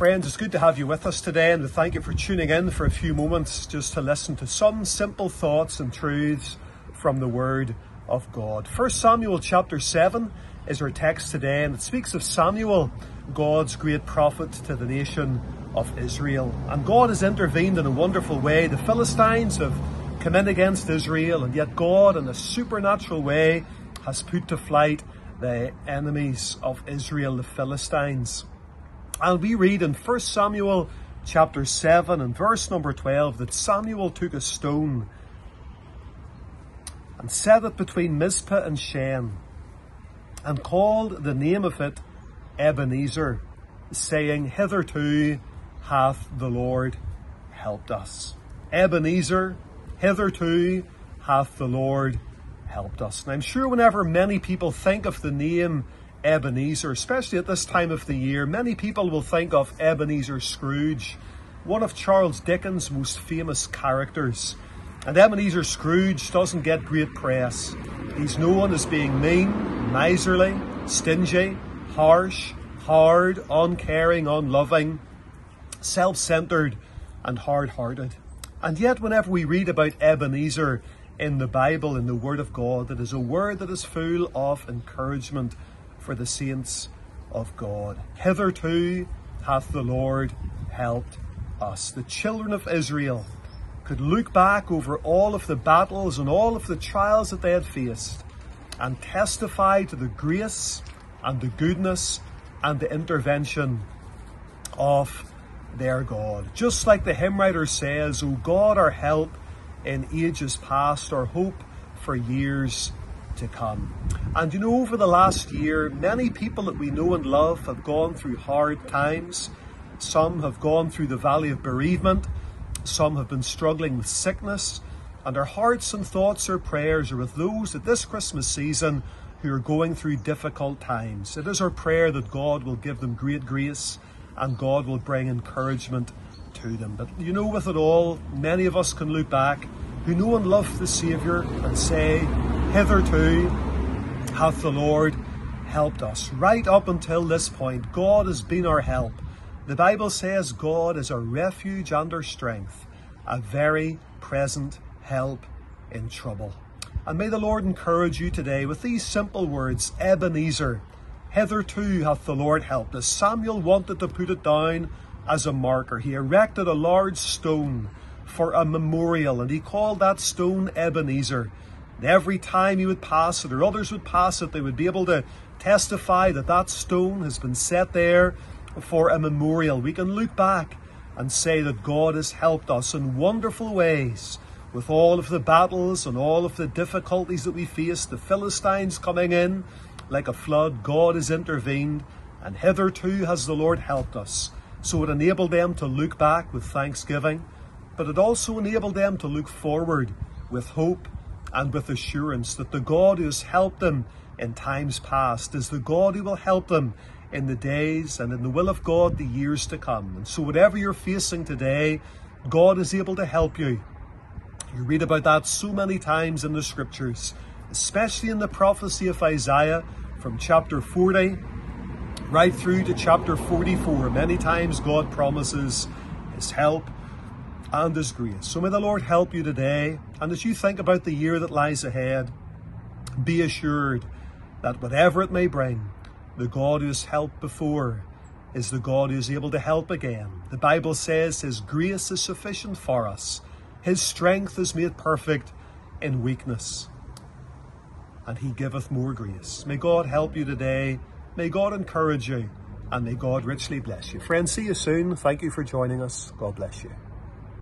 Friends, it's good to have you with us today, and we thank you for tuning in for a few moments just to listen to some simple thoughts and truths from the Word of God. First Samuel chapter 7 is our text today, and it speaks of Samuel, God's great prophet to the nation of Israel. And God has intervened in a wonderful way. The Philistines have come in against Israel, and yet God, in a supernatural way, has put to flight the enemies of Israel, the Philistines. And we read in 1 Samuel chapter 7 and verse number 12 that Samuel took a stone and set it between Mizpah and Shen and called the name of it Ebenezer, saying, Hitherto hath the Lord helped us. Ebenezer, hitherto hath the Lord helped us. And I'm sure whenever many people think of the name Ebenezer, especially at this time of the year, many people will think of Ebenezer Scrooge, one of Charles Dickens' most famous characters. And Ebenezer Scrooge doesn't get great press. He's known as being mean, miserly, stingy, harsh, hard, uncaring, unloving, self centered, and hard hearted. And yet, whenever we read about Ebenezer in the Bible, in the Word of God, it is a word that is full of encouragement for the saints of God. Hitherto hath the Lord helped us. The children of Israel could look back over all of the battles and all of the trials that they had faced and testify to the grace and the goodness and the intervention of their God. Just like the hymn writer says, O God, our help in ages past, our hope for years to come. And you know, over the last year, many people that we know and love have gone through hard times. Some have gone through the valley of bereavement. Some have been struggling with sickness. And our hearts and thoughts or prayers are with those at this Christmas season who are going through difficult times. It is our prayer that God will give them great grace and God will bring encouragement to them. But you know, with it all, many of us can look back who know and love the Saviour and say, Hitherto hath the Lord helped us. Right up until this point, God has been our help. The Bible says God is our refuge and our strength, a very present help in trouble. And may the Lord encourage you today with these simple words Ebenezer, hitherto hath the Lord helped us. Samuel wanted to put it down as a marker. He erected a large stone for a memorial and he called that stone Ebenezer. Every time he would pass it or others would pass it, they would be able to testify that that stone has been set there for a memorial. We can look back and say that God has helped us in wonderful ways with all of the battles and all of the difficulties that we faced, the Philistines coming in like a flood, God has intervened, and hitherto has the Lord helped us. So it enabled them to look back with thanksgiving, but it also enabled them to look forward with hope and with assurance that the God who has helped them in times past is the God who will help them in the days and in the will of God the years to come. And so, whatever you're facing today, God is able to help you. You read about that so many times in the scriptures, especially in the prophecy of Isaiah from chapter 40 right through to chapter 44. Many times God promises His help and His grace. So may the Lord help you today. And as you think about the year that lies ahead, be assured that whatever it may bring, the God who has helped before is the God who is able to help again. The Bible says His grace is sufficient for us, His strength is made perfect in weakness. And He giveth more grace. May God help you today. May God encourage you. And may God richly bless you. Friends, see you soon. Thank you for joining us. God bless you.